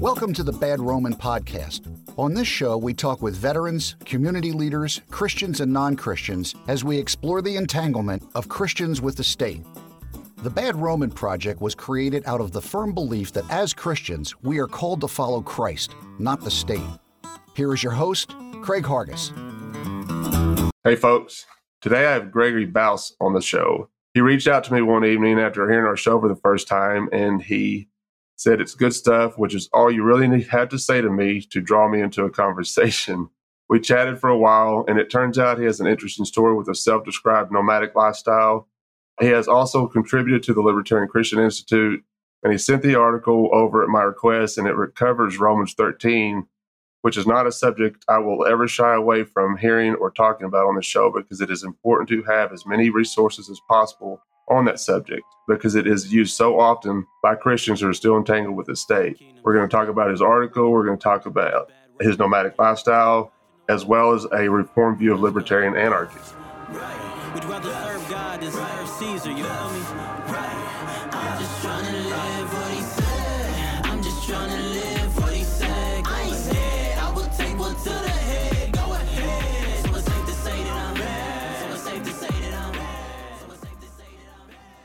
Welcome to the Bad Roman Podcast. On this show, we talk with veterans, community leaders, Christians, and non Christians as we explore the entanglement of Christians with the state. The Bad Roman Project was created out of the firm belief that as Christians, we are called to follow Christ, not the state. Here is your host, Craig Hargis. Hey, folks. Today I have Gregory Baus on the show. He reached out to me one evening after hearing our show for the first time, and he said it's good stuff, which is all you really have to say to me to draw me into a conversation. We chatted for a while, and it turns out he has an interesting story with a self described nomadic lifestyle. He has also contributed to the Libertarian Christian Institute, and he sent the article over at my request, and it covers Romans 13, which is not a subject I will ever shy away from hearing or talking about on the show because it is important to have as many resources as possible on that subject because it is used so often by Christians who are still entangled with the state. We're going to talk about his article, we're going to talk about his nomadic lifestyle, as well as a reformed view of libertarian anarchy. Right.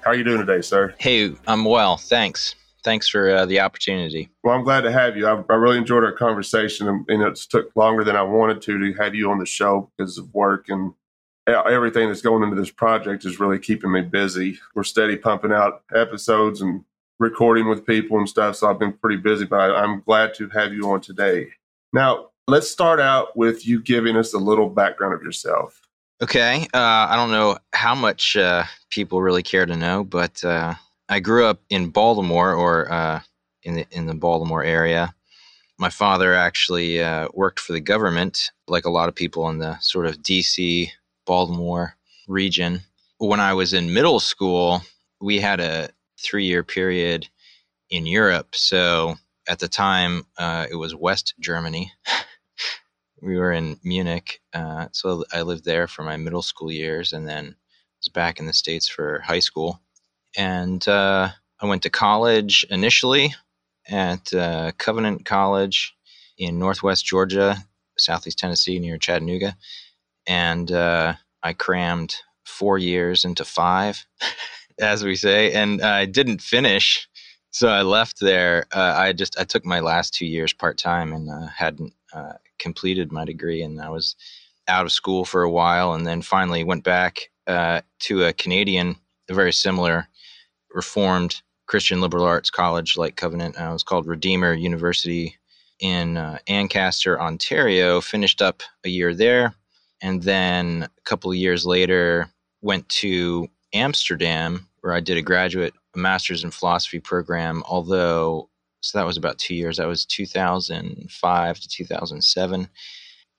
How are you doing today, sir? Hey, I'm well. Thanks. Thanks for uh, the opportunity. Well, I'm glad to have you. I, I really enjoyed our conversation, and, and it took longer than I wanted to to have you on the show because of work and everything that's going into this project is really keeping me busy. We're steady pumping out episodes and recording with people and stuff. So I've been pretty busy, but I, am glad to have you on today. Now, let's start out with you giving us a little background of yourself. Okay. Uh, I don't know how much uh, people really care to know, but uh, I grew up in Baltimore or uh, in the in the Baltimore area. My father actually uh, worked for the government, like a lot of people in the sort of D.C. Baltimore region. When I was in middle school, we had a three year period in Europe. So at the time, uh, it was West Germany. we were in Munich. Uh, so I lived there for my middle school years and then was back in the States for high school. And uh, I went to college initially at uh, Covenant College in Northwest Georgia, Southeast Tennessee, near Chattanooga and uh, I crammed four years into five, as we say, and I didn't finish. So I left there. Uh, I just I took my last two years part time and uh, hadn't uh, completed my degree, and I was out of school for a while, and then finally went back uh, to a Canadian, a very similar Reformed Christian liberal arts college like Covenant. Uh, it was called Redeemer University in uh, Ancaster, Ontario. Finished up a year there and then a couple of years later went to Amsterdam where I did a graduate a master's in philosophy program. Although so that was about two years. That was 2005 to 2007.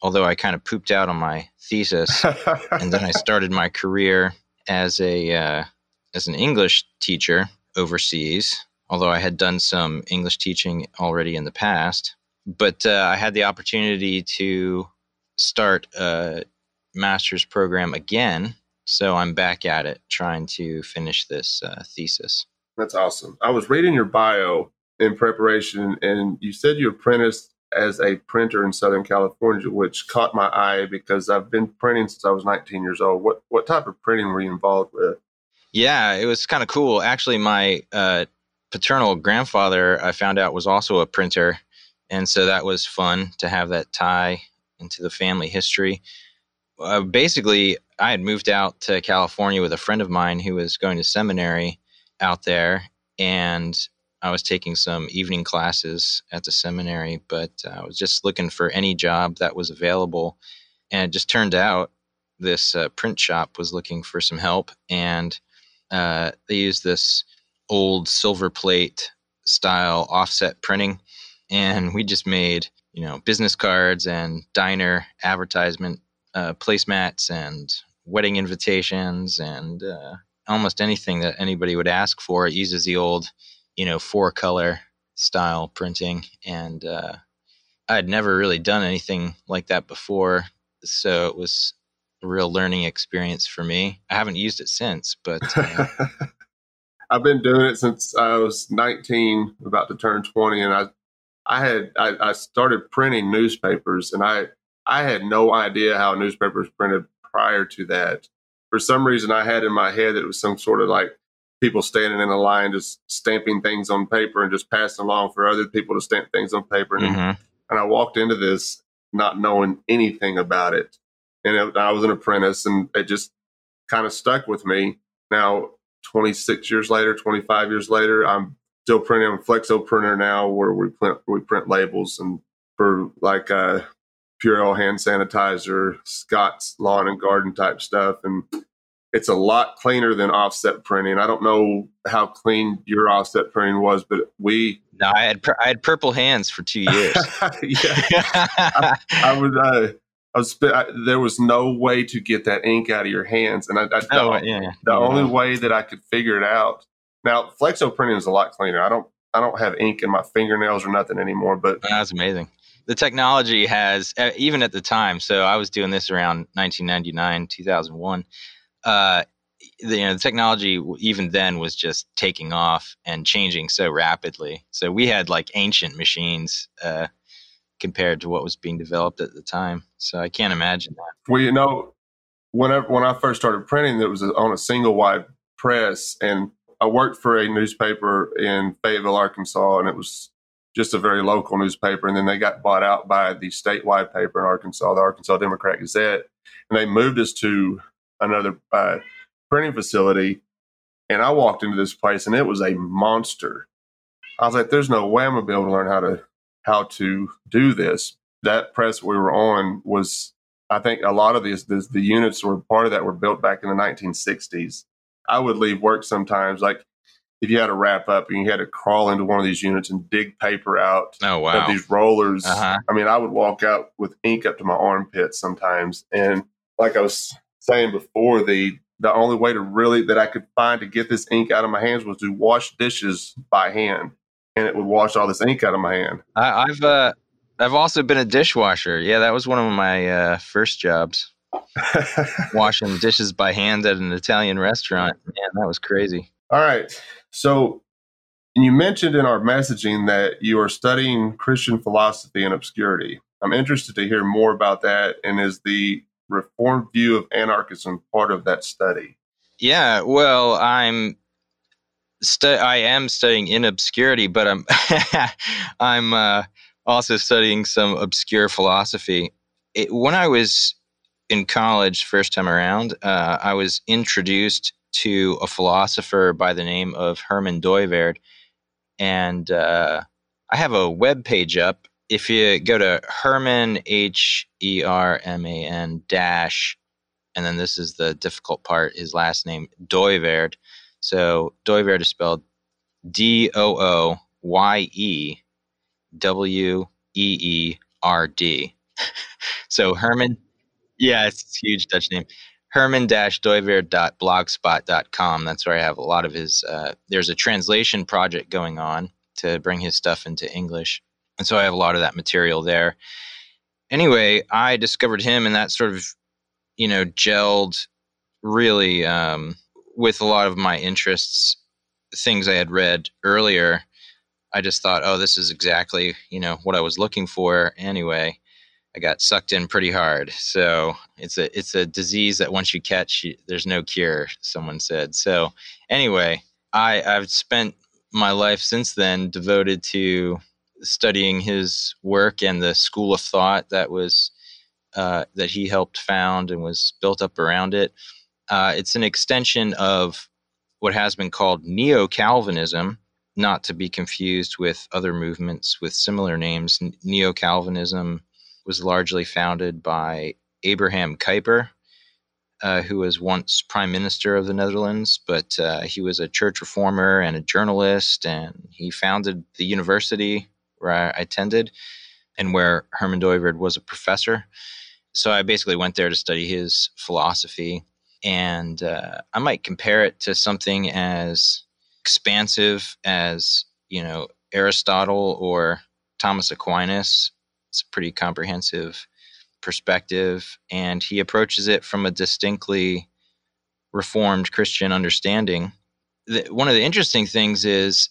Although I kind of pooped out on my thesis, and then I started my career as a uh, as an English teacher overseas. Although I had done some English teaching already in the past, but uh, I had the opportunity to start a master's program again. So I'm back at it trying to finish this uh, thesis. That's awesome. I was reading your bio in preparation, and you said you apprenticed as a printer in Southern California, which caught my eye because I've been printing since I was 19 years old. What what type of printing were you involved with? Yeah, it was kind of cool. Actually, my uh, paternal grandfather, I found out, was also a printer, and so that was fun to have that tie into the family history. Uh, basically, I had moved out to California with a friend of mine who was going to seminary out there, and I was taking some evening classes at the seminary, but uh, I was just looking for any job that was available. And it just turned out this uh, print shop was looking for some help, and uh, they used this old silver plate style offset printing. And we just made you know business cards and diner advertisement uh, placemats and wedding invitations and uh, almost anything that anybody would ask for. It uses the old you know four color style printing and uh, i had never really done anything like that before so it was a real learning experience for me i haven't used it since but uh, I've been doing it since I was 19, about to turn 20, and I I had I, I started printing newspapers, and I I had no idea how newspapers printed prior to that. For some reason, I had in my head that it was some sort of like people standing in a line just stamping things on paper and just passing along for other people to stamp things on paper. And, mm-hmm. and I walked into this not knowing anything about it. And it, I was an apprentice, and it just kind of stuck with me. Now, 26 years later, 25 years later, I'm still printing on Flexo printer now, where we print we print labels and for like uh, Purell hand sanitizer, Scott's lawn and garden type stuff, and it's a lot cleaner than offset printing. I don't know how clean your offset printing was, but we. No, I had I had purple hands for two years. I, I, was. Uh, I was. I, there was no way to get that ink out of your hands, and I. I oh, yeah. The yeah. only way that I could figure it out. Now, flexo printing is a lot cleaner. I don't. I don't have ink in my fingernails or nothing anymore. But that's amazing. The technology has, even at the time. So I was doing this around 1999, 2001 uh, the, you know, the technology even then was just taking off and changing so rapidly. So we had like ancient machines uh, compared to what was being developed at the time. So I can't imagine that. Well, you know, whenever when I first started printing, it was on a single wide press, and I worked for a newspaper in Fayetteville, Arkansas, and it was just a very local newspaper. And then they got bought out by the statewide paper in Arkansas, the Arkansas Democrat Gazette, and they moved us to another uh, printing facility, and I walked into this place, and it was a monster. I was like, "There's no way I'm gonna be able to learn how to how to do this." That press we were on was, I think, a lot of these the, the units were part of that were built back in the 1960s. I would leave work sometimes, like if you had to wrap up and you had to crawl into one of these units and dig paper out oh, wow. these rollers. Uh-huh. I mean, I would walk out with ink up to my armpits sometimes. And like I was saying before, the the only way to really that I could find to get this ink out of my hands was to wash dishes by hand, and it would wash all this ink out of my hand. I, have uh, I've also been a dishwasher. Yeah, that was one of my uh, first jobs. Washing dishes by hand at an Italian restaurant. Man, that was crazy. All right. So you mentioned in our messaging that you are studying Christian philosophy in obscurity. I'm interested to hear more about that. And is the reformed view of anarchism part of that study? Yeah, well, I'm stu- I am studying in obscurity, but I'm I'm uh, also studying some obscure philosophy. It, when I was in college first time around, uh, I was introduced to a philosopher by the name of Herman Dooyeweerd, and uh, I have a web page up if you go to Herman H E R M A N dash, and then this is the difficult part, his last name Dooyeweerd. So Dooyeweerd is spelled D O O Y E W E E R D. So Herman, yeah, it's a huge Dutch name. Herman-Dooyeweerd.blogspot.com. That's where I have a lot of his. Uh, there's a translation project going on to bring his stuff into English and so I have a lot of that material there. Anyway, I discovered him, and that sort of, you know, gelled really um, with a lot of my interests, things I had read earlier. I just thought, oh, this is exactly, you know, what I was looking for. Anyway, I got sucked in pretty hard. So it's a it's a disease that once you catch, you, there's no cure. Someone said. So anyway, I I've spent my life since then devoted to studying his work and the school of thought that was uh, that he helped found and was built up around it. Uh, it's an extension of what has been called Neo Calvinism, not to be confused with other movements with similar names. Neo Calvinism was largely founded by Abraham Kuyper, uh, who was once prime minister of the Netherlands, but uh, he was a church reformer and a journalist, and he founded the university where I attended and where Herman Dooyeweerd was a professor. So I basically went there to study his philosophy. And uh, I might compare it to something as expansive as, you know, Aristotle or Thomas Aquinas. It's a pretty comprehensive perspective. And he approaches it from a distinctly reformed Christian understanding. The, one of the interesting things is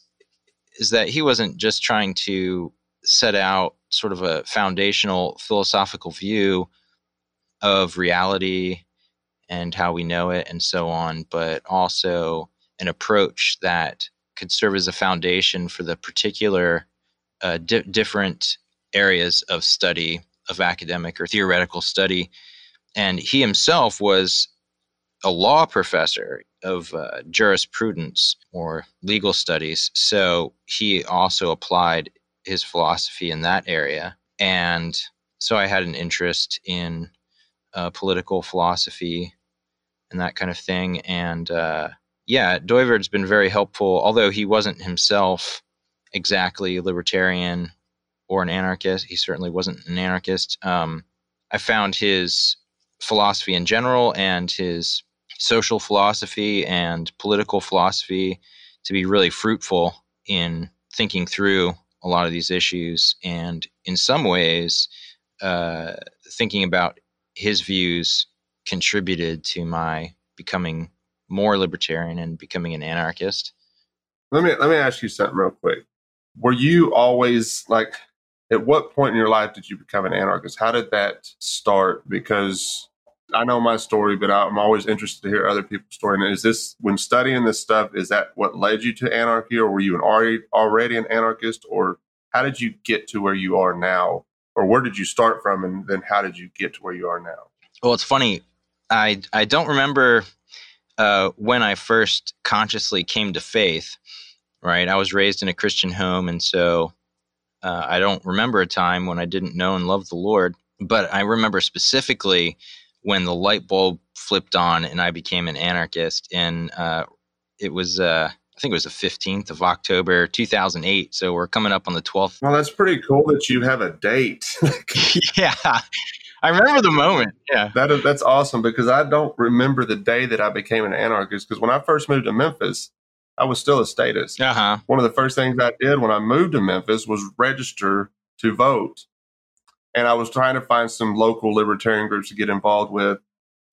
is that he wasn't just trying to set out sort of a foundational philosophical view of reality and how we know it and so on, but also an approach that could serve as a foundation for the particular uh, di- different areas of study of academic or theoretical study. And he himself was a law professor of uh, jurisprudence or legal studies. So he also applied his philosophy in that area. And so I had an interest in uh, political philosophy and that kind of thing. And uh, yeah, Dooyeweerd's been very helpful, although he wasn't himself exactly libertarian or an anarchist. He certainly wasn't an anarchist. Um, I found his philosophy in general and his social philosophy and political philosophy to be really fruitful in thinking through a lot of these issues and in some ways uh, thinking about his views contributed to my becoming more libertarian and becoming an anarchist. Let me let me ask you something real quick. Were you always like at what point in your life did you become an anarchist? How did that start? Because I know my story, but I'm always interested to hear other people's story. And is this when studying this stuff? Is that what led you to anarchy, or were you an already already an anarchist, or how did you get to where you are now, or where did you start from, and then how did you get to where you are now? Well, it's funny. I I don't remember uh, when I first consciously came to faith. Right, I was raised in a Christian home, and so uh, I don't remember a time when I didn't know and love the Lord. But I remember specifically when the light bulb flipped on and I became an anarchist. And uh, it was, uh, I think it was the 15th of October, 2008. So we're coming up on the 12th. Well, that's pretty cool that you have a date. yeah. I remember the moment. Yeah. That is, that's awesome because I don't remember the day that I became an anarchist. Because when I first moved to Memphis, I was still a statist. Uh-huh. One of the first things I did when I moved to Memphis was register to vote and I was trying to find some local libertarian groups to get involved with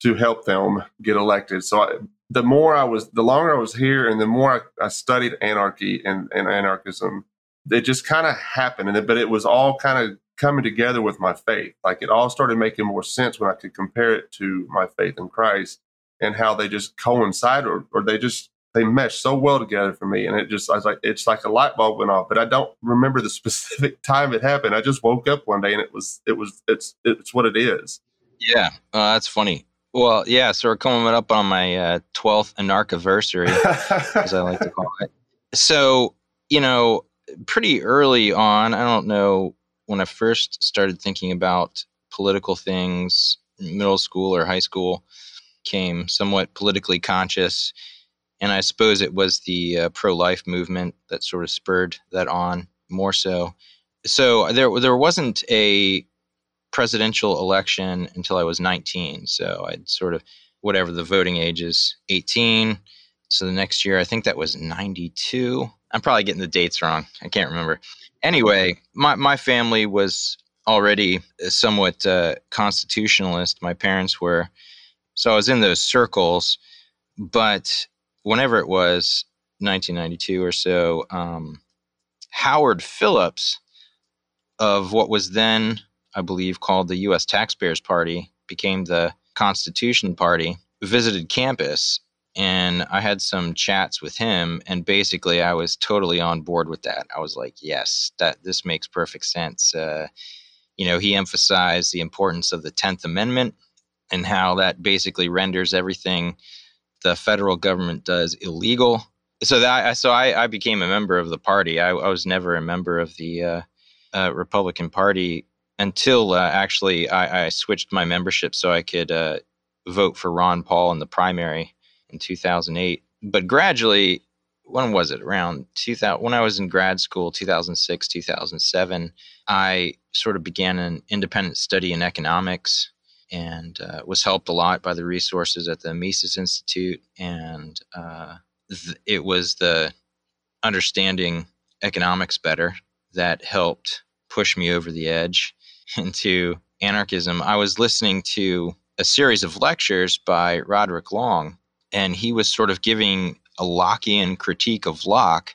to help them get elected. So I, the more I was, the longer I was here, and the more I, I studied anarchy and, and anarchism, it just kind of happened. And but it was all kind of coming together with my faith. Like it all started making more sense when I could compare it to my faith in Christ and how they just coincide or, or they just they mesh so well together for me. And it just, I was like, it's like a light bulb went off, but I don't remember the specific time it happened. I just woke up one day and it was, it was, it's, it's what it is. Yeah. Uh, that's funny. Well, yeah. So we're coming up on my uh, 12th anarchiversary, as I like to call it. So, you know, pretty early on, I don't know when I first started thinking about political things, middle school or high school, came somewhat politically conscious and I suppose it was the uh, pro-life movement that sort of spurred that on more so. So there there wasn't a presidential election until I was 19. So I'd sort of whatever the voting age is 18. So the next year I think that was 92. I'm probably getting the dates wrong. I can't remember. Anyway, my my family was already somewhat uh, constitutionalist. My parents were, so I was in those circles, but whenever it was 1992 or so, um, Howard Phillips of what was then, I believe, called the U.S. Taxpayers Party, became the Constitution Party, visited campus. And I had some chats with him, and basically, I was totally on board with that. I was like, "Yes, that this makes perfect sense." Uh, you know, he emphasized the importance of the Tenth Amendment and how that basically renders everything the federal government does illegal. So that so I, I became a member of the party. I, I was never a member of the uh, uh, Republican Party until uh, actually I, I, switched my membership so I could uh, vote for Ron Paul in the primary in 2008. But gradually, when was it? Around 2000, when I was in grad school, 2006, 2007, I sort of began an independent study in economics and uh, was helped a lot by the resources at the Mises Institute. And uh, th- it was the understanding economics better that helped push me over the edge into anarchism. I was listening to a series of lectures by Roderick Long, and he was sort of giving a Lockean critique of Locke.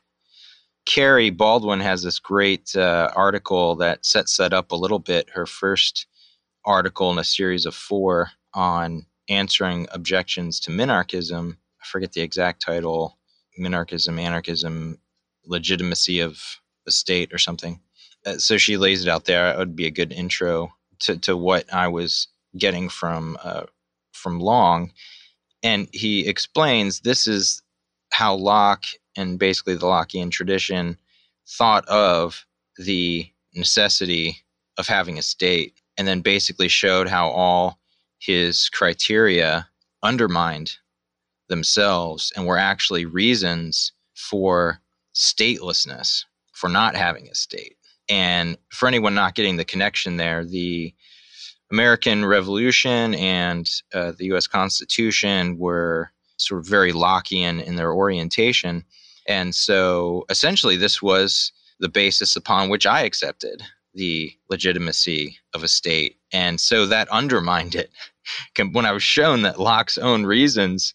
Kerry Baldwin has this great uh, article that sets that up a little bit. Her first article in a series of four on answering objections to minarchism. I forget the exact title minarchism, anarchism, legitimacy of the state, or something. Uh, so she lays it out there. It would be a good intro to, to what I was getting from uh, from Long. And he explains this is how Locke and basically the Lockean tradition thought of the necessity of having a state, and then basically showed how all his criteria undermined themselves and were actually reasons for statelessness, for not having a state. And for anyone not getting the connection there, the American Revolution and uh, the U.S. Constitution were sort of very Lockean in their orientation. And so essentially, this was the basis upon which I accepted the legitimacy of a state. And so that undermined it. When I was shown that Locke's own reasons,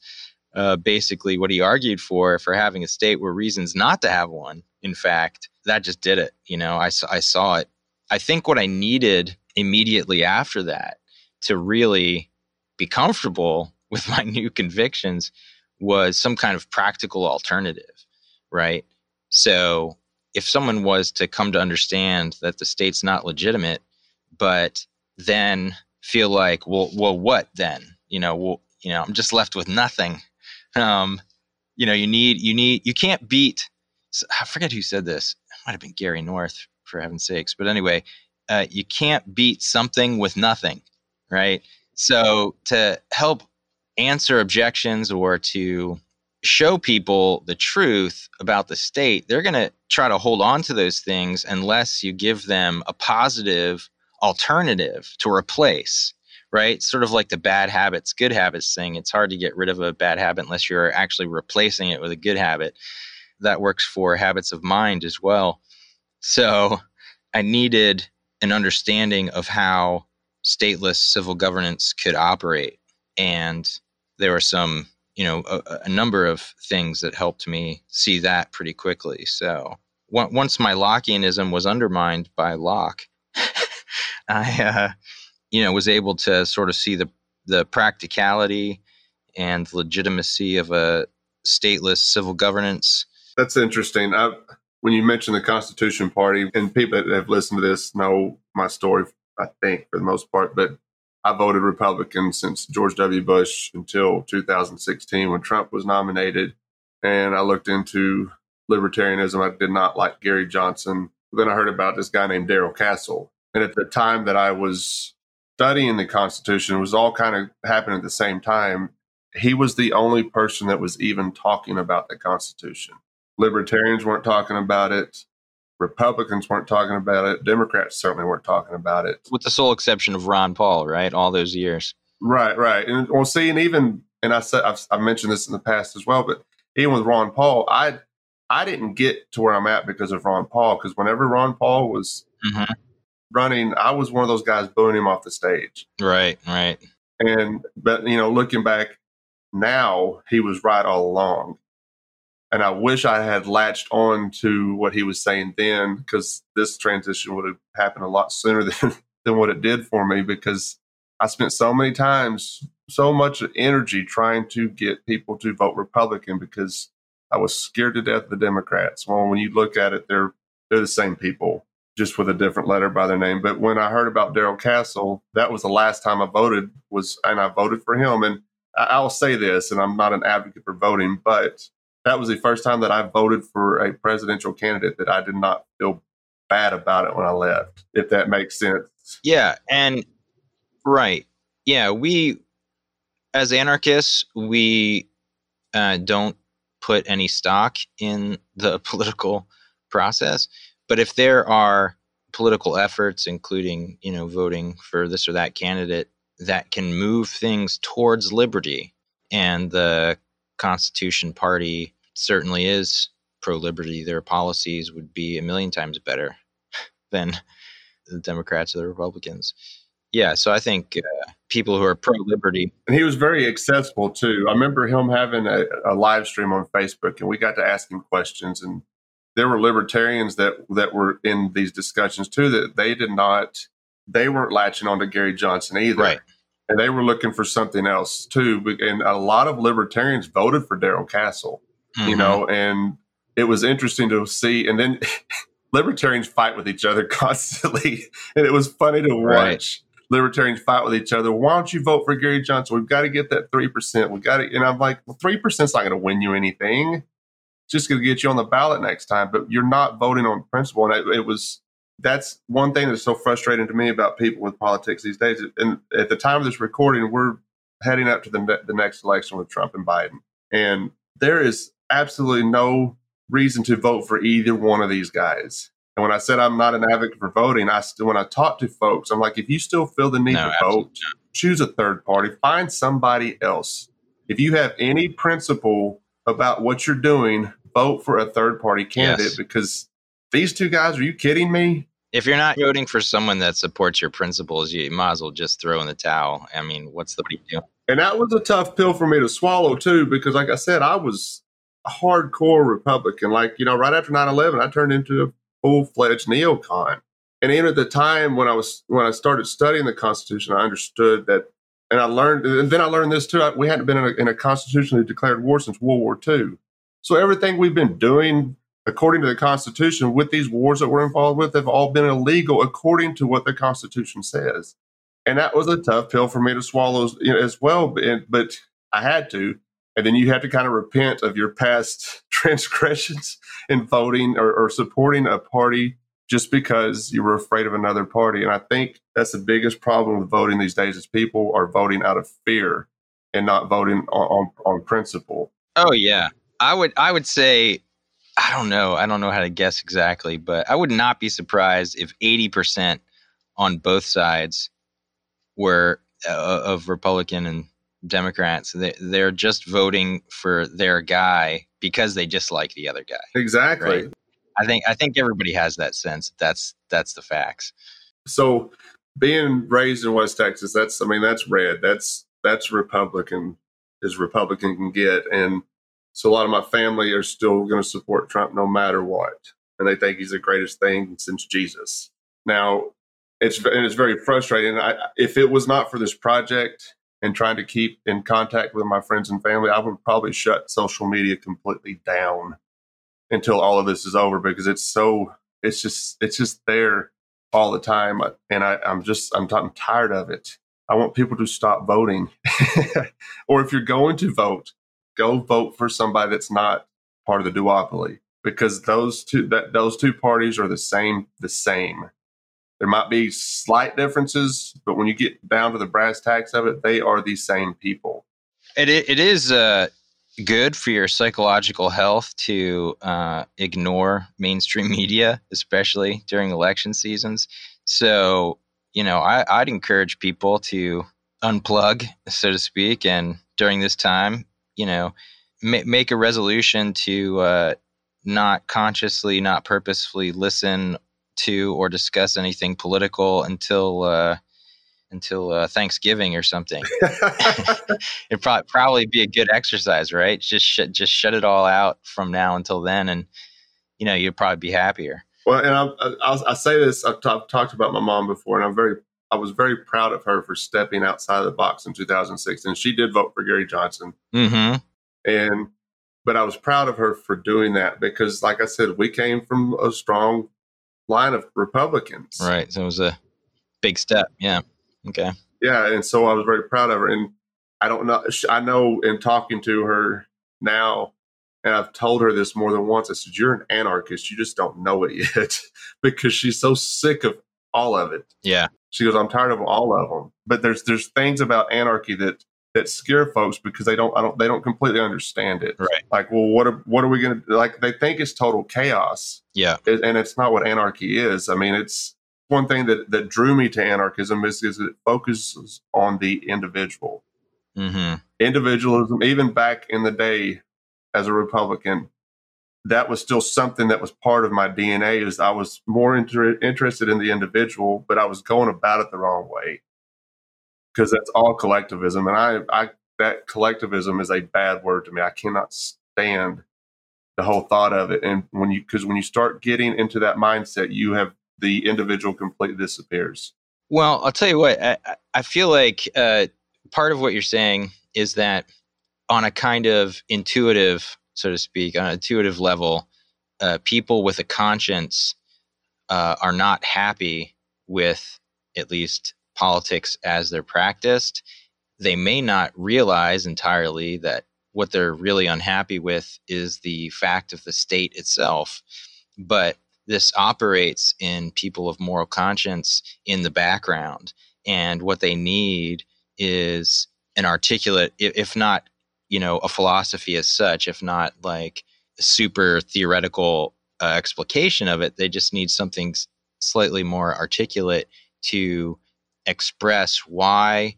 uh, basically what he argued for for having a state were reasons not to have one, in fact, that just did it. You know, I, I saw it. I think what I needed immediately after that to really be comfortable with my new convictions was some kind of practical alternative, right? So if someone was to come to understand that the state's not legitimate, but then feel like, well, well, what then? You know, well, you know, I'm just left with nothing. Um, you know, you need, you need, you can't beat. I forget who said this. It might have been Gary North, for heaven's sakes. But anyway, uh, you can't beat something with nothing, right? So to help answer objections or to show people the truth about the state, they're going to try to hold on to those things unless you give them a positive alternative to replace, right? Sort of like the bad habits, good habits thing. It's hard to get rid of a bad habit unless you're actually replacing it with a good habit. That works for habits of mind as well. So I needed an understanding of how stateless civil governance could operate. And there were some you know a, a, number of things that helped me see that pretty quickly. So once my lockeanism was undermined by locke i uh, you know was able to sort of see the the practicality and legitimacy of a stateless civil governance. That's interesting. I, when you mention the constitution party and people that have listened to this know my story i think for the most part but I voted Republican since George W. Bush until 2016 when Trump was nominated. And I looked into libertarianism. I did not like Gary Johnson. Then I heard about this guy named Darrell Castle. And at the time that I was studying the Constitution, it was all kind of happening at the same time. He was the only person that was even talking about the Constitution. Libertarians weren't talking about it. Republicans weren't talking about it. Democrats certainly weren't talking about it. With the sole exception of Ron Paul, right? All those years. Right, right. And we'll see, and even, and I said, I've, I've mentioned this in the past as well, but even with Ron Paul, I, I didn't get to where I'm at because of Ron Paul. Because whenever Ron Paul was mm-hmm. running, I was one of those guys booing him off the stage. Right, right. And, but, you know, looking back now, he was right all along. And I wish I had latched on to what he was saying then, because this transition would have happened a lot sooner than, than what it did for me, because I spent so many times, so much energy trying to get people to vote Republican because I was scared to death of the Democrats. Well, when you look at it, they're they're the same people, just with a different letter by their name. But when I heard about Darrell Castle, that was the last time I voted was, and I voted for him. And I'll say this, and I'm not an advocate for voting, but that was the first time that I voted for a presidential candidate that I did not feel bad about it when I left, if that makes sense. Yeah. And right. Yeah. We, as anarchists, we uh, don't put any stock in the political process. But if there are political efforts, including, you know, voting for this or that candidate that can move things towards liberty and the Constitution Party certainly is pro liberty. Their policies would be a million times better than the Democrats or the Republicans. Yeah, so I think uh, people who are pro liberty. And he was very accessible too. I remember him having a, a, live stream on Facebook, and we got to ask him questions. And there were libertarians that that were in these discussions too that they did not they weren't latching on to Gary Johnson either. Right. And they were looking for something else too. And a lot of libertarians voted for Darrell Castle, mm-hmm. you know, and it was interesting to see. And then libertarians fight with each other constantly. and it was funny to watch. Right. Libertarians fight with each other. Why don't you vote for Gary Johnson? We've got to get that 3%. We've got to, and I'm like, well, 3% is not going to win you anything. It's just going to get you on the ballot next time, but you're not voting on principle. And it, it was, that's one thing that's so frustrating to me about people with politics these days. And at the time of this recording, we're heading up to the, the next election with Trump and Biden. And there is absolutely no reason to vote for either one of these guys. And when I said I'm not an advocate for voting, I still, when I talk to folks, I'm like, if you still feel the need no, to vote, not. choose a third party, find somebody else. If you have any principle about what you're doing, vote for a third party candidate yes. because these two guys, are you kidding me? If you're not voting for someone that supports your principles, you might as well just throw in the towel. I mean, what's the deal? And that was a tough pill for me to swallow too, because like I said, I was a hardcore Republican. Like, you know, right after 9-11, I turned into a full-fledged neocon. And even at the time when I was when I started studying the Constitution, I understood that and I learned and then I learned this too. we hadn't been in a, in a constitutionally declared war since World War II. So everything we've been doing according to the Constitution, with these wars that we're involved with, they've all been illegal according to what the Constitution says. And that was a tough pill for me to swallow as well, but I had to. And then you have to kind of repent of your past transgressions in voting or, or supporting a party just because you were afraid of another party. And I think that's the biggest problem with voting these days is people are voting out of fear and not voting on, on, on principle. Oh yeah. I would I would say I don't know. I don't know how to guess exactly, but I would not be surprised if 80% on both sides were uh, of Republican and Democrats. They, they're just voting for their guy because they dislike the other guy. Exactly. Right? I think I think everybody has that sense. That's that's the facts. So being raised in West Texas, that's I mean that's red. That's that's Republican as Republican can get, and so a lot of my family are still going to support Trump no matter what, and they think he's the greatest thing since Jesus. Now, it's and it's very frustrating. I, if it was not for this project and trying to keep in contact with my friends and family, I would probably shut social media completely down until all of this is over because it's so it's just it's just there all the time, uh, and I, I'm just I'm, I'm tired of it. I want people to stop voting, or if you're going to vote, go vote for somebody that's not part of the duopoly because those two that those two parties are the same the same. There might be slight differences but when you get down to the brass tacks of it they are the same people. It, it is uh, good for your psychological health to uh, ignore mainstream media especially during election seasons. So you know I, i'd encourage people to unplug so to speak and during this time you know ma- make a resolution to uh, not consciously, not purposefully listen to or discuss anything political until uh, until uh, Thanksgiving or something. It'd pro- probably be a good exercise, right? Just sh- just shut it all out from now until then, and you know you'd probably be happier. Well, and I, I, I say this. I've, t- I've, talked about my mom before, and I'm very I was very proud of her for stepping outside of the box in 2006, and she did vote for Gary Johnson. Mm-hmm. And but I was proud of her for doing that because, like I said, we came from a strong line of Republicans. Right. So it was a big step. Yeah. Okay. Yeah, and so I was very proud of her, and I don't know. I know in talking to her now, and I've told her this more than once. I said, "You're an anarchist. You just don't know it yet," because she's so sick of all of it. Yeah. She goes, I'm tired of all of them. But there's there's things about anarchy that that scare folks because they don't I don't they don't completely understand it. Right. Like, well, what are what are we going to like? They think it's total chaos. Yeah. And it's not what anarchy is. I mean, it's one thing that that drew me to anarchism is, is it focuses on the individual. Mm-hmm. Individualism, even back in the day, as a Republican, that was still something that was part of my DNA. Is I was more inter- interested in the individual, but I was going about it the wrong way because that's all collectivism, and I, I that collectivism is a bad word to me. I cannot stand the whole thought of it. And when you, because when you start getting into that mindset, you have the individual completely disappears. Well, I'll tell you what, I, I feel like uh, part of what you're saying is that on a kind of intuitive, so to speak, on an intuitive level, uh, people with a conscience uh, are not happy with at least politics as they're practiced. They may not realize entirely that what they're really unhappy with is the fact of the state itself. But this operates in people of moral conscience in the background. And what they need is an articulate, if not, you know, a philosophy as such, if not like a super theoretical uh, explication of it, they just need something slightly more articulate to express why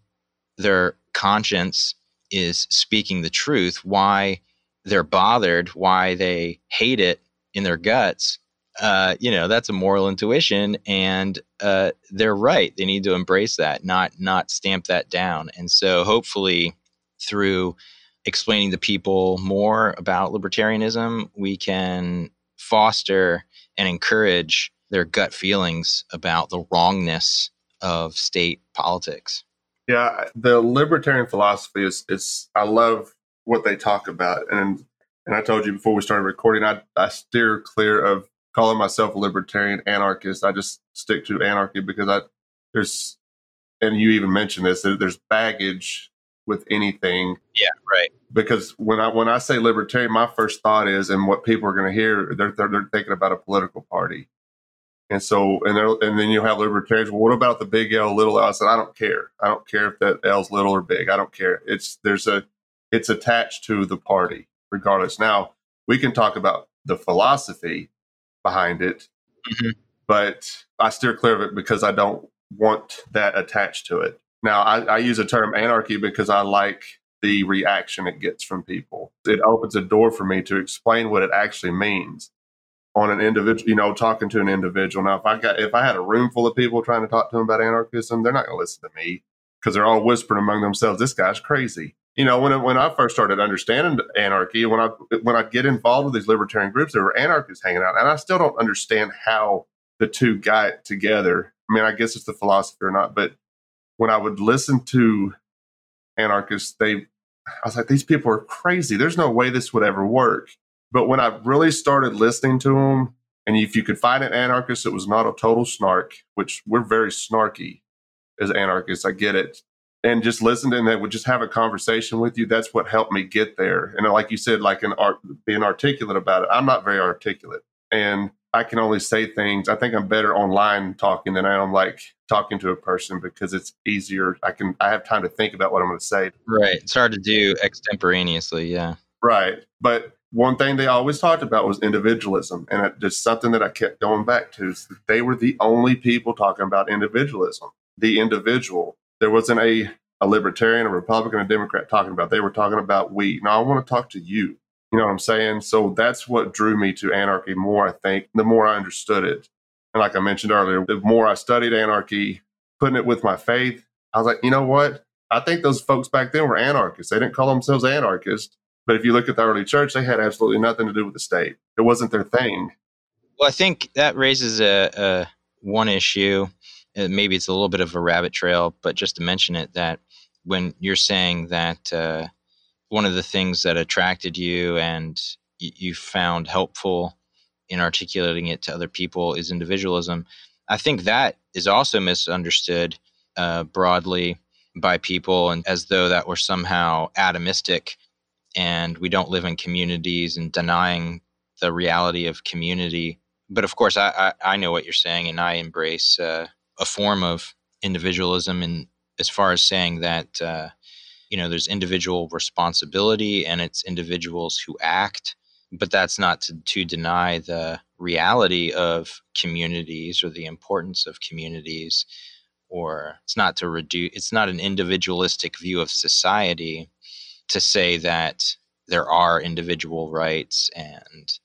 their conscience is speaking the truth, why they're bothered, why they hate it in their guts. Uh, you know, that's a moral intuition, and uh, they're right. They need to embrace that, not not stamp that down. And so, hopefully, through explaining to people more about libertarianism, we can foster and encourage their gut feelings about the wrongness of state politics. Yeah, the libertarian philosophy is is I love what they talk about, and and I told you before we started recording, I I steer clear of calling myself a libertarian anarchist. I just stick to anarchy because I there's and you even mentioned this there's baggage with anything. Yeah, right. Because when I when I say libertarian, my first thought is, and what people are going to hear, they're, they're, they're thinking about a political party. And so, and and then you have libertarians. Well, what about the big L, little L? I said, I don't care. I don't care if that L's little or big. I don't care. It's there's a, it's attached to the party, regardless. Now we can talk about the philosophy behind it, mm-hmm. but I steer clear of it because I don't want that attached to it. Now I, I use the term anarchy because I like the reaction it gets from people. It opens a door for me to explain what it actually means on an individual, you know, talking to an individual. Now, if I got, if I had a room full of people trying to talk to them about anarchism, they're not going to listen to me because they're all whispering among themselves, "This guy's crazy." You know, when when I first started understanding anarchy, when I when I get involved with these libertarian groups, there were anarchists hanging out, and I still don't understand how the two got together. I mean, I guess it's the philosophy or not, but when I would listen to anarchists, they, I was like, these people are crazy. There's no way this would ever work. But when I really started listening to them, and if you could find an anarchist that was not a total snark, which we're very snarky as anarchists, I get it. And just listen them, they would just have a conversation with you. That's what helped me get there. And like you said, like an art, being articulate about it. I'm not very articulate, and I can only say things. I think I'm better online talking than I am like talking to a person because it's easier. I can I have time to think about what I'm going to say. Right. It's hard to do extemporaneously. Yeah. Right. But one thing they always talked about was individualism. And it, just something that I kept going back to. They were the only people talking about individualism, the individual. There wasn't a, a libertarian, a Republican, a Democrat talking about. They were talking about we. Now I want to talk to you. You know what I'm saying? So that's what drew me to anarchy more, I think, the more I understood it. And like I mentioned earlier, the more I studied anarchy, putting it with my faith, I was like, you know what? I think those folks back then were anarchists. They didn't call themselves anarchists. But if you look at the early church, they had absolutely nothing to do with the state. It wasn't their thing. Well, I think that raises a, a one issue. Maybe it's a little bit of a rabbit trail, but just to mention it, that when you're saying that uh, one of the things that attracted you and you found helpful in articulating it to other people is individualism, I think that is also misunderstood uh, broadly by people, and as though that were somehow atomistic and we don't live in communities and denying the reality of community. But of course, I, I, I know what you're saying, and I embrace uh, a form of individualism in as far as saying that uh, you know there's individual responsibility and it's individuals who act, but that's not to, to deny the reality of communities or the importance of communities or it's not to reduce it's not an individualistic view of society to say that there are individual rights and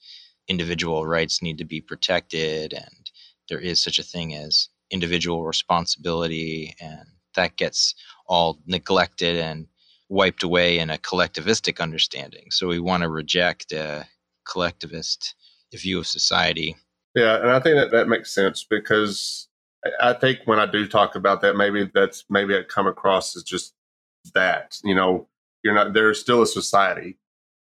individual rights need to be protected and there is such a thing as individual responsibility and that gets all neglected and wiped away in a collectivistic understanding so we want to reject a collectivist view of society. Yeah, and I think that that makes sense because I think when I do talk about that, maybe that's maybe I come across as just that. You know, you're not there's still a society.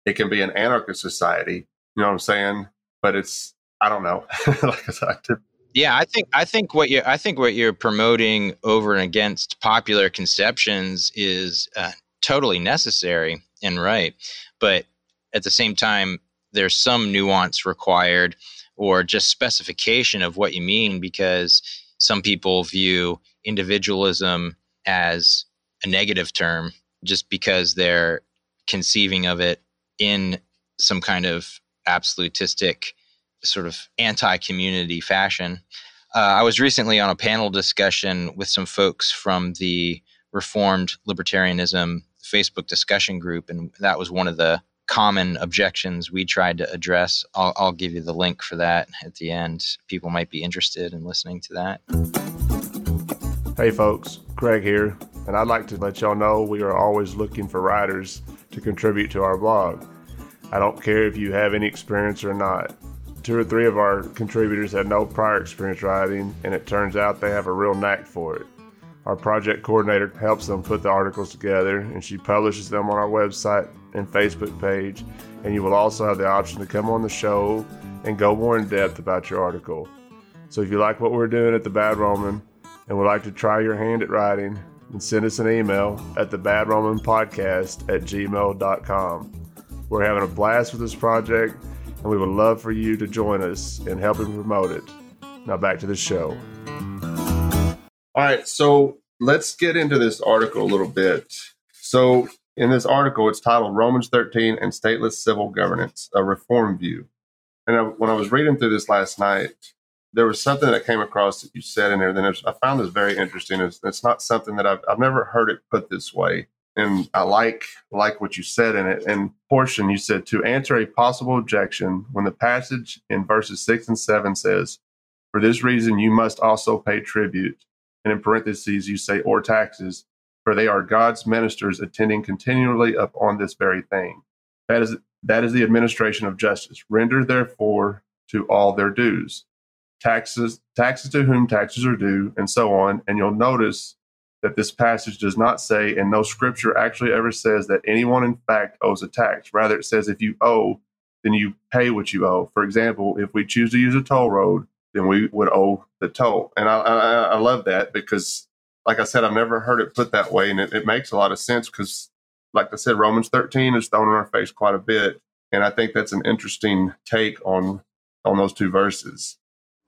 It can be an anarchist society. You know what I'm saying? But it's I don't know. like I said, yeah, I think I think what you I think what you're promoting over and against popular conceptions is uh, totally necessary and right, but at the same time, there's some nuance required or just specification of what you mean because some people view individualism as a negative term just because they're conceiving of it in some kind of absolutistic sort of anti-community fashion. Uh, I was recently on a panel discussion with some folks from the Reformed Libertarianism Facebook discussion group, and that was one of the common objections we tried to address. I'll, I'll give you the link for that at the end. People might be interested in listening to that. Hey, folks, Craig here, and I'd like to let y'all know we are always looking for writers to contribute to our blog. I don't care if you have any experience or not two or three of our contributors had no prior experience writing, and it turns out they have a real knack for it. Our project coordinator helps them put the articles together, and she publishes them on our website and Facebook page. And you will also have the option to come on the show and go more in depth about your article. So if you like what we're doing at the Bad Roman and would like to try your hand at writing, then send us an email at the Bad Roman Podcast at gmail.com. We're having a blast with this project and we would love for you to join us in helping promote it. Now back to the show. All right, so let's get into this article a little bit. So, in this article, it's titled Romans 13 and Stateless Civil Governance, a Reform View. And I, when I was reading through this last night, there was something that came across that you said in there. Then I found this very interesting. It's, it's not something that I've, I've never heard it put this way and I like like what you said in it. And portion you said to answer a possible objection when the passage in verses six and seven says, "For this reason you must also pay tribute," and in parentheses you say or taxes, for they are God's ministers attending continually upon this very thing. That is that is the administration of justice. Render therefore to all their dues. Taxes taxes to whom taxes are due, and so on. And you'll notice that this passage does not say, and no scripture actually ever says that anyone in fact owes a tax. Rather, it says if you owe, then you pay what you owe. For example, if we choose to use a toll road, then we would owe the toll. And I, I, I love that because, like I said, I've never heard it put that way. And it, it makes a lot of sense because, like I said, Romans 13 is thrown in our face quite a bit. And I think that's an interesting take on on those two verses.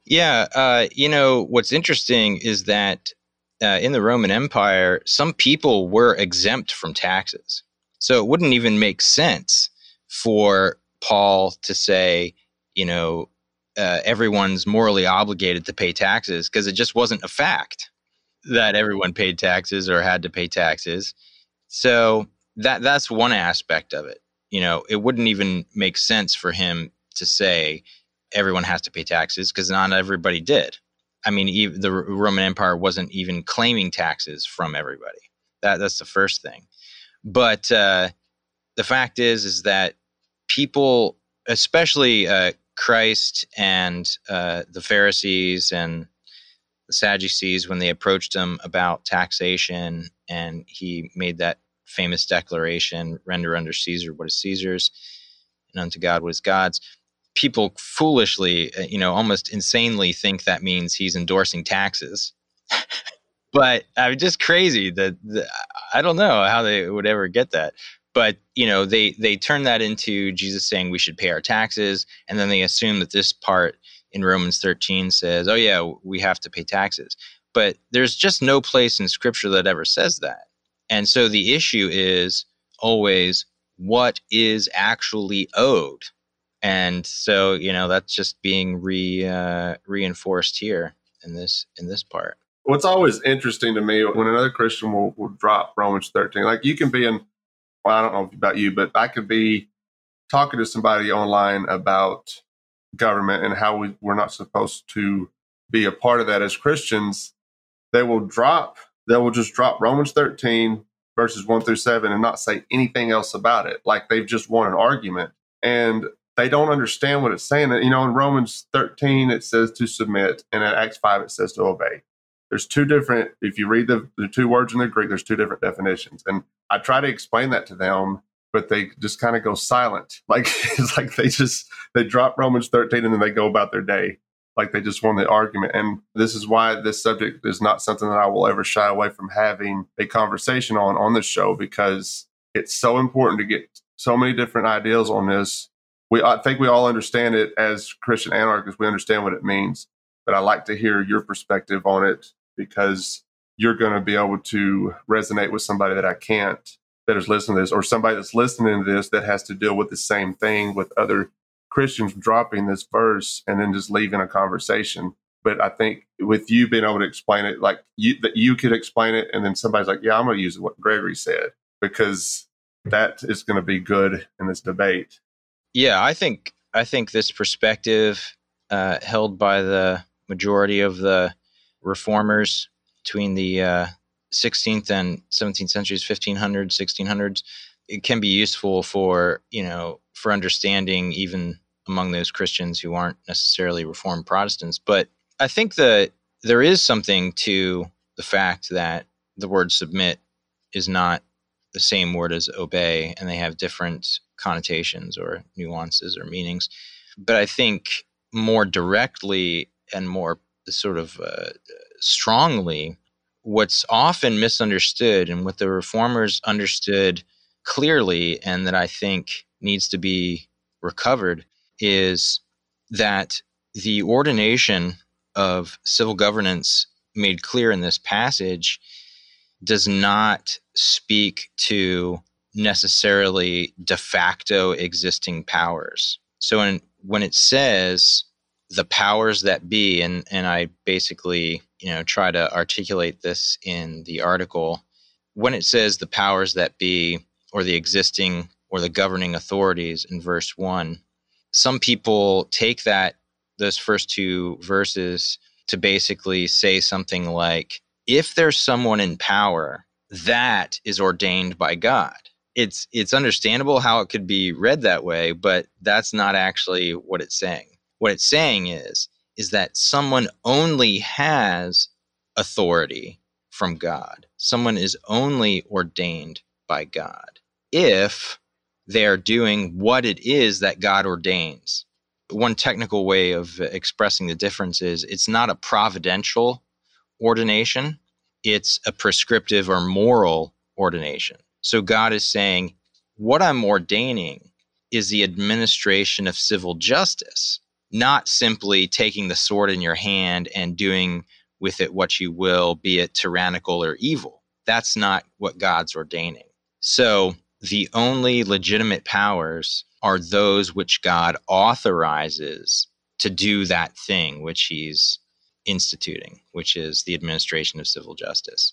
Yeah, uh, you know what's interesting is that uh, in the Roman Empire, some people were exempt from taxes. So it wouldn't even make sense for Paul to say, you know, uh, everyone's morally obligated to pay taxes because it just wasn't a fact that everyone paid taxes or had to pay taxes. So that that's one aspect of it. You know, it wouldn't even make sense for him to say everyone has to pay taxes because not everybody did. I mean, even the Roman Empire wasn't even claiming taxes from everybody. That that's the first thing. But uh, the fact is, is that people, especially uh, Christ and uh, the Pharisees and the Sadducees, when they approached him about taxation, and he made that famous declaration: "Render unto Caesar what is Caesar's, and unto God what is God's." people foolishly, uh, you know, almost insanely think that means he's endorsing taxes. but I mean, just crazy that I don't know how they would ever get that. But you know, they they turn that into Jesus saying we should pay our taxes, and then they assume that this part in Romans 13 says, "Oh yeah, we have to pay taxes." But there's just no place in Scripture that ever says that. And so the issue is always what is actually owed and so you know that's just being re uh, reinforced here in this in this part what's always interesting to me when another christian will, will drop romans 13 like you can be in well i don't know about you but i could be talking to somebody online about government and how we, we're not supposed to be a part of that as christians they will drop they will just drop romans 13 verses 1 through 7 and not say anything else about it like they've just won an argument and they don't understand what it's saying. You know, in Romans 13, it says to submit, and in Acts 5, it says to obey. There's two different, if you read the, the two words in the Greek, there's two different definitions. And I try to explain that to them, but they just kind of go silent. Like it's like they just, they drop Romans 13 and then they go about their day. Like they just won the argument. And this is why this subject is not something that I will ever shy away from having a conversation on on the show because it's so important to get so many different ideas on this. We I think we all understand it as Christian anarchists. We understand what it means, but I like to hear your perspective on it because you're going to be able to resonate with somebody that I can't that is listening to this, or somebody that's listening to this that has to deal with the same thing with other Christians dropping this verse and then just leaving a conversation. But I think with you being able to explain it, like you, that you could explain it, and then somebody's like, "Yeah, I'm going to use what Gregory said," because that is going to be good in this debate. Yeah, I think I think this perspective uh, held by the majority of the reformers between the uh, 16th and 17th centuries, 1500s, 1600s, it can be useful for you know for understanding even among those Christians who aren't necessarily Reformed Protestants. But I think that there is something to the fact that the word submit is not the same word as obey, and they have different connotations or nuances or meanings. But I think more directly and more sort of uh, strongly, what's often misunderstood and what the reformers understood clearly, and that I think needs to be recovered, is that the ordination of civil governance made clear in this passage does not speak to necessarily de facto existing powers. So in, when it says the powers that be, and, and I basically you know try to articulate this in the article, when it says the powers that be or the existing or the governing authorities in verse one, some people take that those first two verses to basically say something like if there's someone in power that is ordained by God. It's it's understandable how it could be read that way but that's not actually what it's saying what it's saying is is that someone only has authority from God someone is only ordained by God if they're doing what it is that God ordains. One technical way of expressing the difference is it's not a providential ordination, it's a prescriptive or moral ordination. So God is saying, what I'm ordaining is the administration of civil justice, not simply taking the sword in your hand and doing with it what you will, be it tyrannical or evil. That's not what God's ordaining. So the only legitimate powers are those which God authorizes to do that thing which he's instituting, which is the administration of civil justice.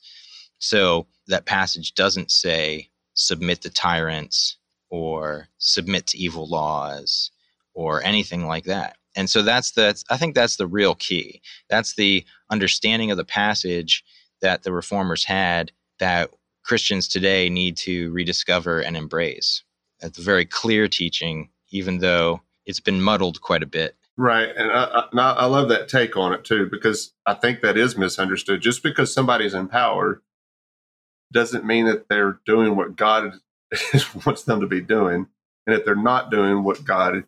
So that passage doesn't say submit to tyrants or submit to evil laws or anything like that. And so that's the I think that's the real key. That's the understanding of the passage that the reformers had that Christians today need to rediscover and embrace. It's a very clear teaching, even though it's been muddled quite a bit. Right. And I, I, I love that take on it too, because I think that is misunderstood. Just because somebody's in power doesn't mean that they're doing what God wants them to be doing. And if they're not doing what God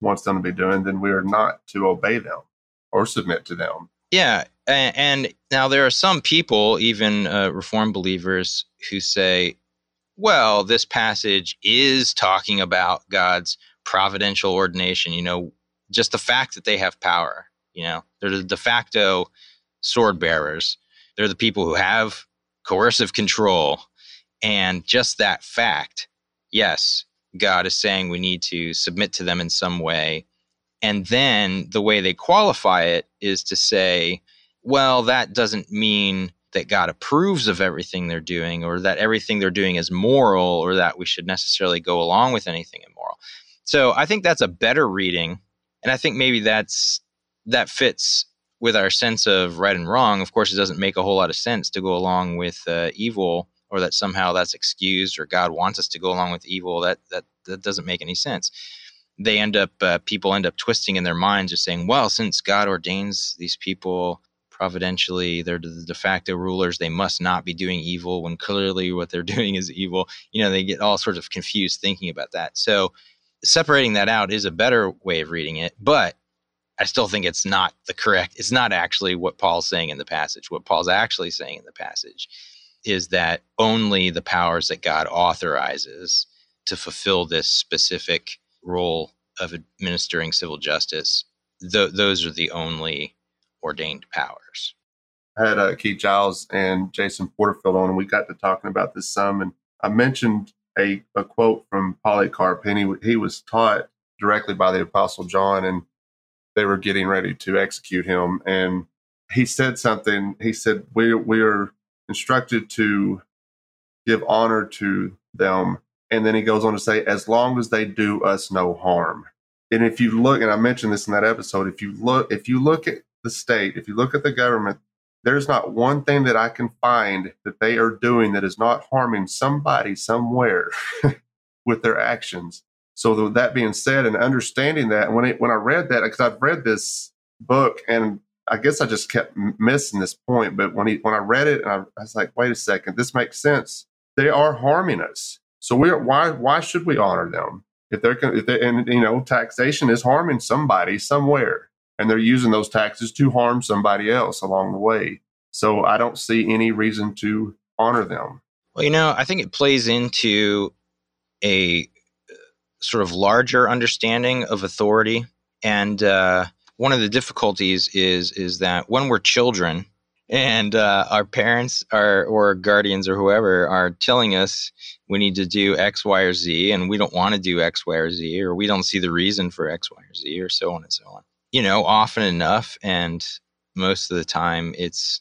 wants them to be doing, then we are not to obey them or submit to them. Yeah, and now there are some people, even uh, Reformed believers, who say, well, this passage is talking about God's providential ordination. You know, just the fact that they have power. You know, they're the de facto sword bearers. They're the people who have coercive control. And just that fact, yes, God is saying we need to submit to them in some way and then the way they qualify it is to say, well, that doesn't mean that God approves of everything they're doing or that everything they're doing is moral or that we should necessarily go along with anything immoral. So I think that's a better reading. And I think maybe that's that fits with our sense of right and wrong. Of course, it doesn't make a whole lot of sense to go along with uh, evil or that somehow that's excused or God wants us to go along with evil. That that that doesn't make any sense. they end up uh, people end up twisting in their minds just saying well since god ordains these people providentially they're the de facto rulers they must not be doing evil when clearly what they're doing is evil you know they get all sorts of confused thinking about that so separating that out is a better way of reading it but i still think it's not the correct it's not actually what paul's saying in the passage what paul's actually saying in the passage is that only the powers that god authorizes to fulfill this specific role of administering civil justice, th- those are the only ordained powers. I had uh, Keith Giles and Jason Porterfield on, and we got to talking about this some. And I mentioned a, a quote from Polycarp, and he, he was taught directly by the Apostle John, and they were getting ready to execute him. And he said something. He said, "We we are instructed to give honor to them and then he goes on to say, as long as they do us no harm. And if you look, and I mentioned this in that episode, if you look, if you look at the state, if you look at the government, there's not one thing that I can find that they are doing that is not harming somebody somewhere with their actions. So that being said, and understanding that, when it, when I read that, because I've read this book, and I guess I just kept missing this point. But when he when I read it, and I, I was like, wait a second, this makes sense. They are harming us. So we are, why why should we honor them if they're if they and you know taxation is harming somebody somewhere and they're using those taxes to harm somebody else along the way. So I don't see any reason to honor them. Well, you know, I think it plays into a uh, sort of larger understanding of authority and uh, one of the difficulties is is that when we're children and uh, our parents are or guardians or whoever are telling us we need to do x y or z and we don't want to do x y or z or we don't see the reason for x y or z or so on and so on. You know often enough and most of the time it's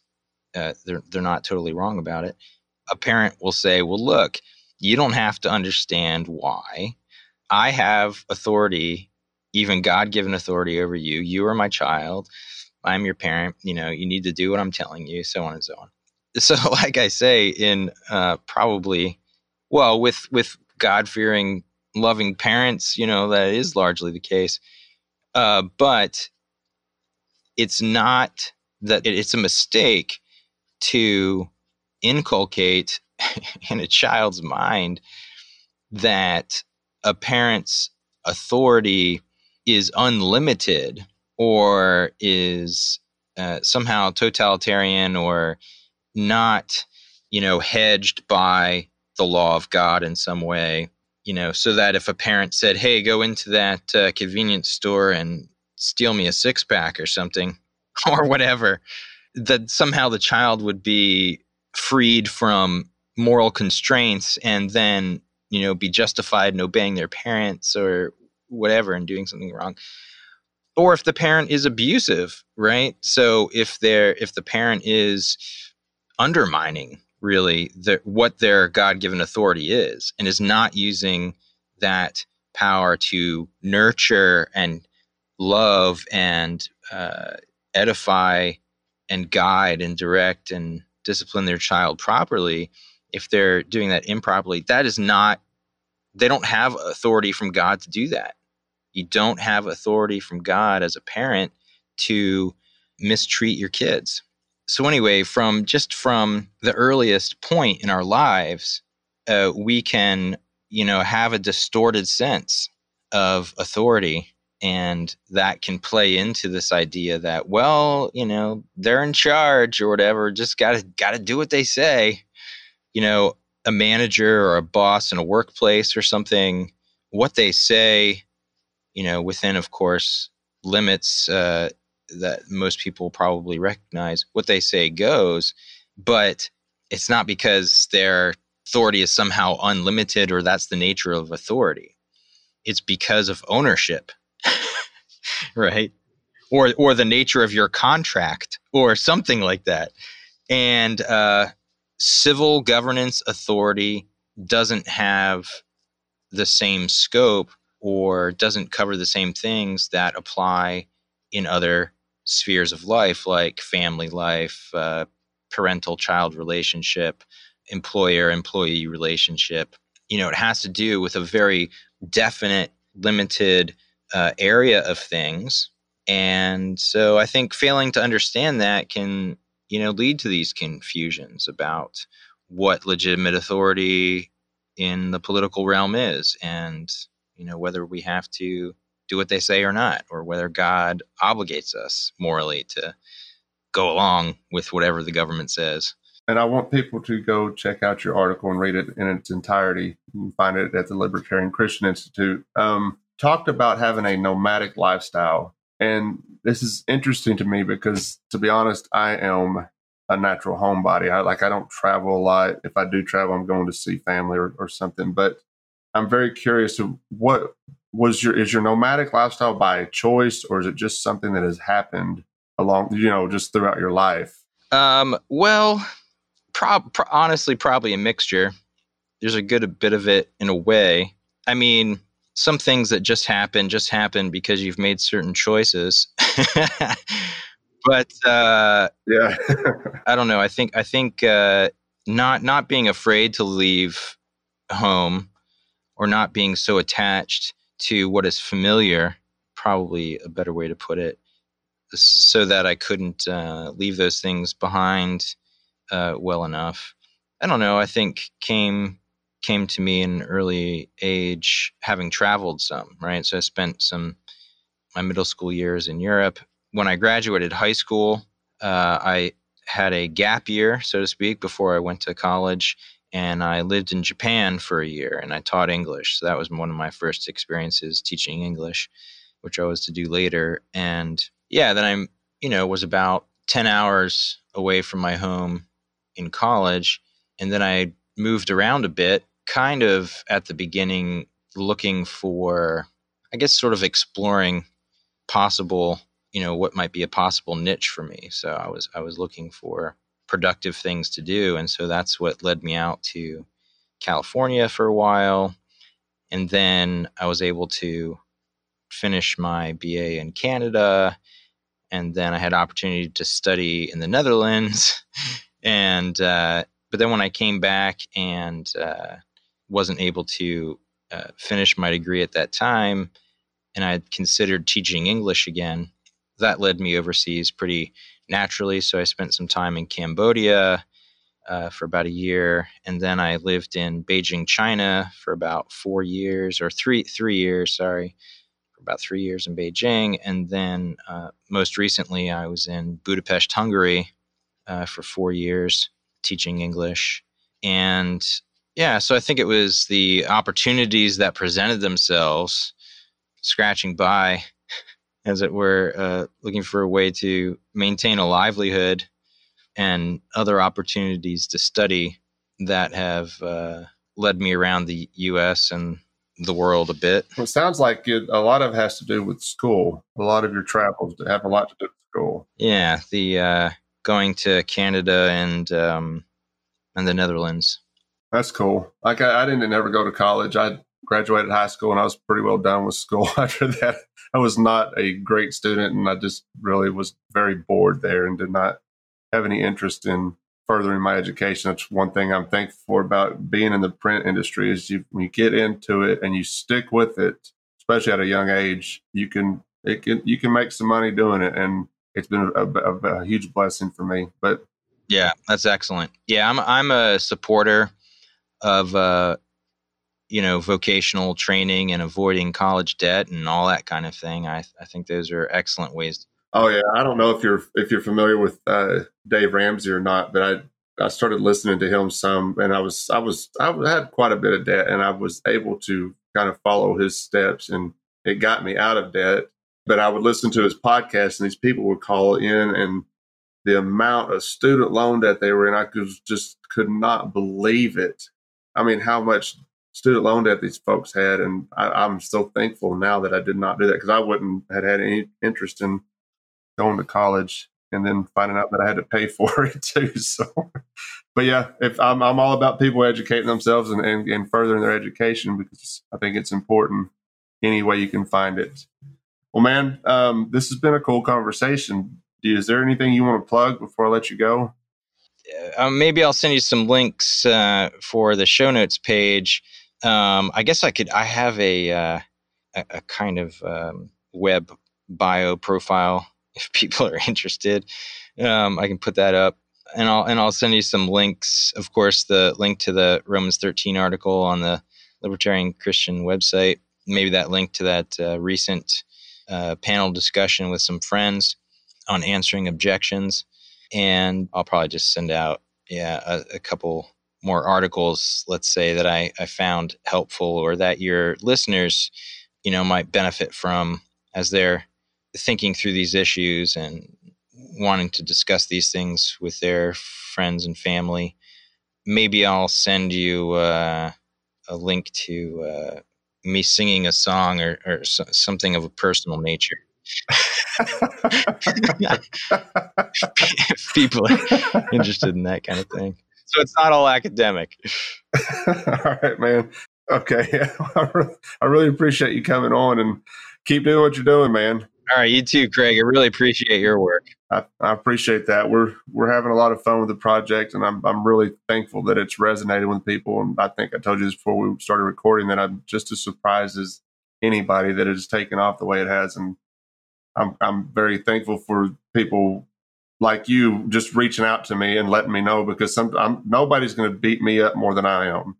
uh, they're, they're not totally wrong about it a parent will say well look you don't have to understand why. I have authority even god-given authority over you you are my child I'm your parent. You know, you need to do what I'm telling you, so on and so on. So, like I say, in uh, probably, well, with with God fearing, loving parents, you know, that is largely the case. Uh, but it's not that it's a mistake to inculcate in a child's mind that a parent's authority is unlimited or is uh, somehow totalitarian or not, you know, hedged by the law of God in some way, you know, so that if a parent said, "Hey, go into that uh, convenience store and steal me a six pack or something," or whatever, that somehow the child would be freed from moral constraints and then you know be justified in obeying their parents or whatever and doing something wrong or if the parent is abusive right? So if they're if the parent is undermining really the, what their god-given authority is and is not using that power to nurture and love and uh, edify and guide and direct and discipline their child properly if they're doing that improperly that is not they don't have authority from god to do that you don't have authority from God as a parent to mistreat your kids. So anyway, from just from the earliest point in our lives, uh, we can, you know, have a distorted sense of authority, and that can play into this idea that, well, you know, they're in charge or whatever. Just gotta gotta do what they say. You know, a manager or a boss in a workplace or something, what they say you know, within, of course, limits uh, that most people probably recognize. What they say goes, but it's not because their authority is somehow unlimited or that's the nature of authority. It's because of ownership, right? Or, or the nature of your contract or something like that. And uh, civil governance authority doesn't have the same scope or doesn't cover the same things that apply in other spheres of life, like family life, uh, parental child relationship, employer employee relationship. You know, it has to do with a very definite, limited uh, area of things. And so I think failing to understand that can, you know, lead to these confusions about what legitimate authority in the political realm is and, you know, whether we have to do what they say or not, or whether God obligates us morally to go along with whatever the government says. And I want people to go check out your article and read it in its entirety. You can find it at the Libertarian Christian Institute. Um, talked about having a nomadic lifestyle. And this is interesting to me because, to be honest, I am a natural homebody. I like I don't travel a lot. If I do travel, I'm going to see family or, or something. But I'm very curious to what was your is your nomadic lifestyle by choice or is it just something that has happened along you know just throughout your life? Um, well, prob- pro- honestly, probably a mixture. There's a good bit of it in a way. I mean, some things that just happen just happen because you've made certain choices. but uh, yeah, I don't know. I think I think uh, not not being afraid to leave home or not being so attached to what is familiar, probably a better way to put it, so that I couldn't uh, leave those things behind uh, well enough. I don't know. I think came came to me in early age, having traveled some. Right, so I spent some my middle school years in Europe. When I graduated high school, uh, I had a gap year, so to speak, before I went to college, and I lived in Japan for a year, and I taught English. So that was one of my first experiences teaching English, which I was to do later. And yeah, then I'm, you know, was about ten hours away from my home in college. And then I moved around a bit, kind of at the beginning, looking for, I guess, sort of exploring possible, you know, what might be a possible niche for me. So I was, I was looking for productive things to do. And so that's what led me out to California for a while. And then I was able to finish my BA in Canada. And then I had opportunity to study in the Netherlands and uh, but then when I came back and uh, wasn't able to uh, finish my degree at that time, and I had considered teaching English again, that led me overseas pretty naturally. So I spent some time in Cambodia uh, for about a year, and then I lived in Beijing, China, for about four years or three three years. Sorry, for about three years in Beijing, and then uh, most recently I was in Budapest, Hungary uh, for four years teaching English. And yeah, so I think it was the opportunities that presented themselves, scratching by, as it were, uh, looking for a way to maintain a livelihood and other opportunities to study that have uh, led me around the U.S. and the world a bit. Well, it sounds like it, a lot of it has to do with school. A lot of your travels have a lot to do with school. Yeah, the uh, going to Canada and um, and the Netherlands. That's cool. Like I, I didn't ever go to college. I graduated high school and I was pretty well done with school. After that, I was not a great student and I just really was very bored there and did not have any interest in furthering my education. That's one thing I'm thankful for about being in the print industry is you when you get into it and you stick with it, especially at a young age, you can it can you can make some money doing it and it's been a, a, a huge blessing for me. But yeah, that's excellent. Yeah, I'm I'm a supporter of uh, you know vocational training and avoiding college debt and all that kind of thing. I I think those are excellent ways. Oh yeah, I don't know if you're if you're familiar with uh, Dave Ramsey or not, but I I started listening to him some, and I was I was I had quite a bit of debt, and I was able to kind of follow his steps, and it got me out of debt but I would listen to his podcast, and these people would call in, and the amount of student loan debt they were in, I could just could not believe it. I mean, how much student loan debt these folks had, and I, am so thankful now that I did not do that because I wouldn't had had any interest in going to college and then finding out that I had to pay for it too. So, but yeah, if I'm, I'm all about people educating themselves and, and, and furthering their education because I think it's important any way you can find it. Well, man, um, this has been a cool conversation. Is there anything you want to plug before I let you go? Uh, maybe I'll send you some links uh, for the show notes page. Um, I guess I could. I have a uh, a, a kind of um, web bio profile if people are interested. Um, I can put that up, and I'll and I'll send you some links. Of course, the link to the Romans 13 article on the Libertarian Christian website. Maybe that link to that uh, recent uh, panel discussion with some friends on answering objections, and I'll probably just send out yeah a, a couple more articles. Let's say that I, I found helpful or that your listeners, you know, might benefit from as they're thinking through these issues and wanting to discuss these things with their friends and family, maybe I'll send you uh, a link to uh, me singing a song or, or so, something of a personal nature. if people are interested in that kind of thing. So it's not all academic. all right, man. Okay. I really appreciate you coming on and keep doing what you're doing, man. All right, you too, Craig. I really appreciate your work. I, I, appreciate that. We're we're having a lot of fun with the project, and I'm I'm really thankful that it's resonated with people. And I think I told you this before we started recording that I'm just as surprised as anybody that it has taken off the way it has, and I'm I'm very thankful for people like you just reaching out to me and letting me know because some I'm, nobody's going to beat me up more than I am,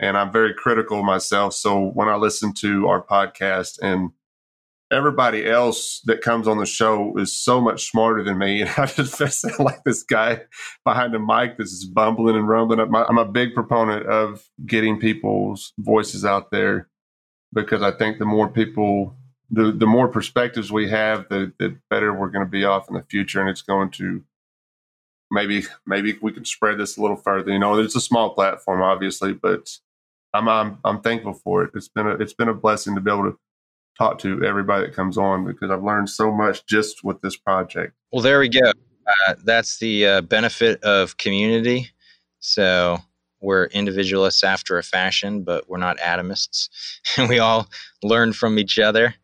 and I'm very critical of myself. So when I listen to our podcast and everybody else that comes on the show is so much smarter than me. And I just sound like this guy behind a mic that's just bumbling and rumbling. Up. I'm a big proponent of getting people's voices out there because I think the more people, the, the more perspectives we have, the, the better we're going to be off in the future. And it's going to maybe, maybe we can spread this a little further. You know, it's a small platform, obviously, but I'm, I'm, I'm thankful for it. It's been a, it's been a blessing to be able to talk to everybody that comes on because I've learned so much just with this project. Well, there we go. Uh, that's the uh, benefit of community. So we're individualists after a fashion, but we're not atomists. And we all learn from each other.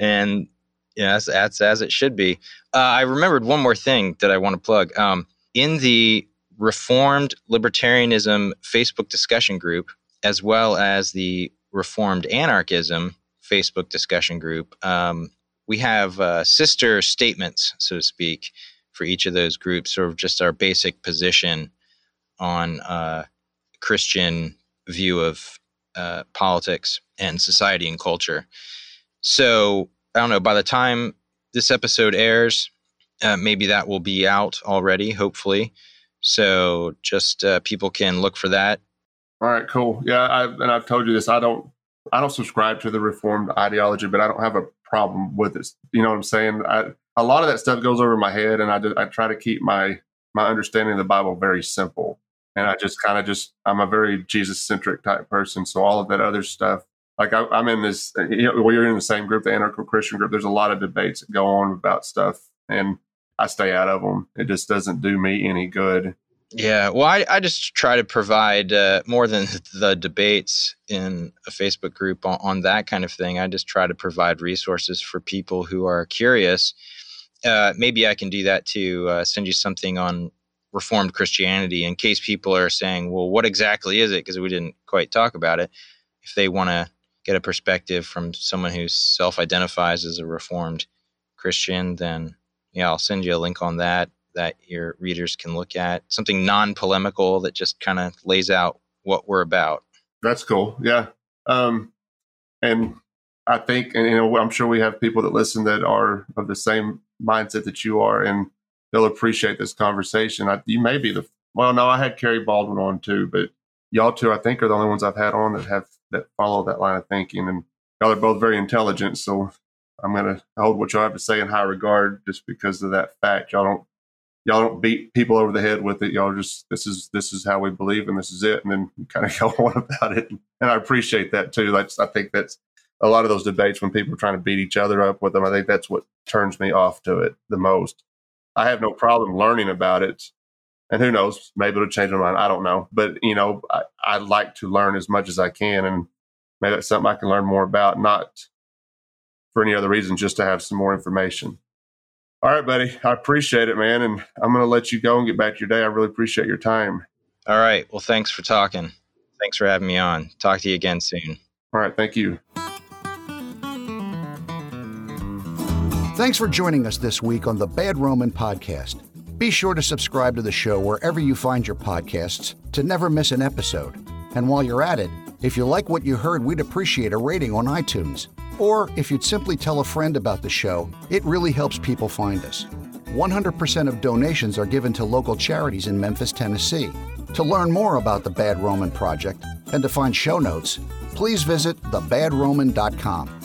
And that's, that's as it should be. Uh, I remembered one more thing that I want to plug. Um, in the Reformed Libertarianism Facebook discussion group, as well as the Reformed Anarchism Facebook discussion group. Um, we have uh, sister statements, so to speak, for each of those groups, sort of just our basic position on uh, Christian view of uh, politics and society and culture. So I don't know. By the time this episode airs, uh, maybe that will be out already. Hopefully, so just uh, people can look for that. All right, cool. Yeah, I've, and I've told you this. I don't I don't subscribe to the reformed ideology, but I don't have a problem with it. You know what I'm saying? I, a lot of that stuff goes over my head, and I just, I try to keep my my understanding of the Bible very simple. And I just kind of just I'm a very Jesus centric type person, so all of that other stuff. Like I, am in this, you know, we're in the same group, the anarcho Christian group. There's a lot of debates that go on about stuff, and I stay out of them. It just doesn't do me any good. Yeah, well, I, I just try to provide uh, more than the debates in a Facebook group on, on, that kind of thing. I just try to provide resources for people who are curious. Uh, maybe I can do that to uh, send you something on Reformed Christianity in case people are saying, well, what exactly is it? Because we didn't quite talk about it. If they want to get a perspective from someone who self identifies as a Reformed Christian, then yeah, I'll send you a link on that that your readers can look at. Something non-polemical that just kind of lays out what we're about. That's cool yeah. Um, and i think and you know i'm sure we have people that listen that are of the same mindset that you are and they'll appreciate this conversation. I, you may be the well no i had Kerry Baldwin on too but y'all two i think are the only ones i've had on that have that follow that line of thinking and y'all are both very intelligent so i'm going to hold what y'all have to say in high regard just because of that fact y'all don't y'all don't beat people over the head with it. Y'all just this is this is how we believe and this is it, and then kind of go on about it. And I appreciate that too. That's I think that's a lot of those debates when people are trying to beat each other up with them. I think that's what turns me off to it the most. I have no problem learning about it. And who knows, maybe it'll change my mind. I don't know. But, you know, I, I like to learn as much as I can. And maybe that's something I can learn more about, not for any other reason, just to have some more information. All right, buddy. I appreciate it, man. And I'm going to let you go and get back to your day. I really appreciate your time. All right. Well, thanks for talking. Thanks for having me on. Talk to you again soon. All right. Thank you. Thanks for joining us this week on the Bad Roman Podcast. Be sure to subscribe to the show wherever you find your podcasts to never miss an episode. And while you're at it, if you like what you heard, we'd appreciate a rating on iTunes. Or if you'd simply tell a friend about the show, it really helps people find us. 100% of donations are given to local charities in Memphis, Tennessee. To learn more about the Bad Roman Project and to find show notes, please visit thebadroman.com.